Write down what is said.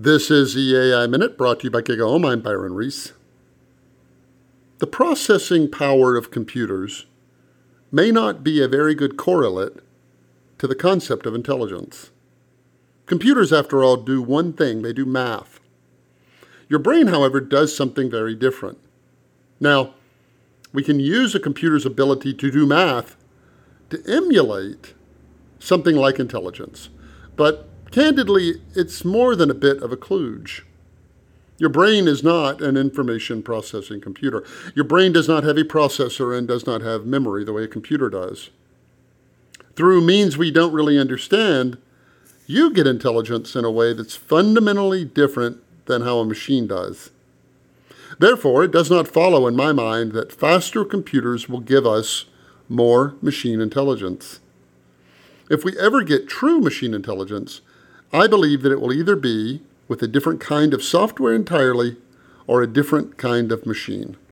This is the AI Minute brought to you by GigaOM. I'm Byron Reese. The processing power of computers may not be a very good correlate to the concept of intelligence. Computers, after all, do one thing they do math. Your brain, however, does something very different. Now, we can use a computer's ability to do math to emulate something like intelligence. But candidly, it's more than a bit of a kludge. Your brain is not an information processing computer. Your brain does not have a processor and does not have memory the way a computer does. Through means we don't really understand, you get intelligence in a way that's fundamentally different than how a machine does. Therefore, it does not follow in my mind that faster computers will give us more machine intelligence. If we ever get true machine intelligence, I believe that it will either be with a different kind of software entirely or a different kind of machine.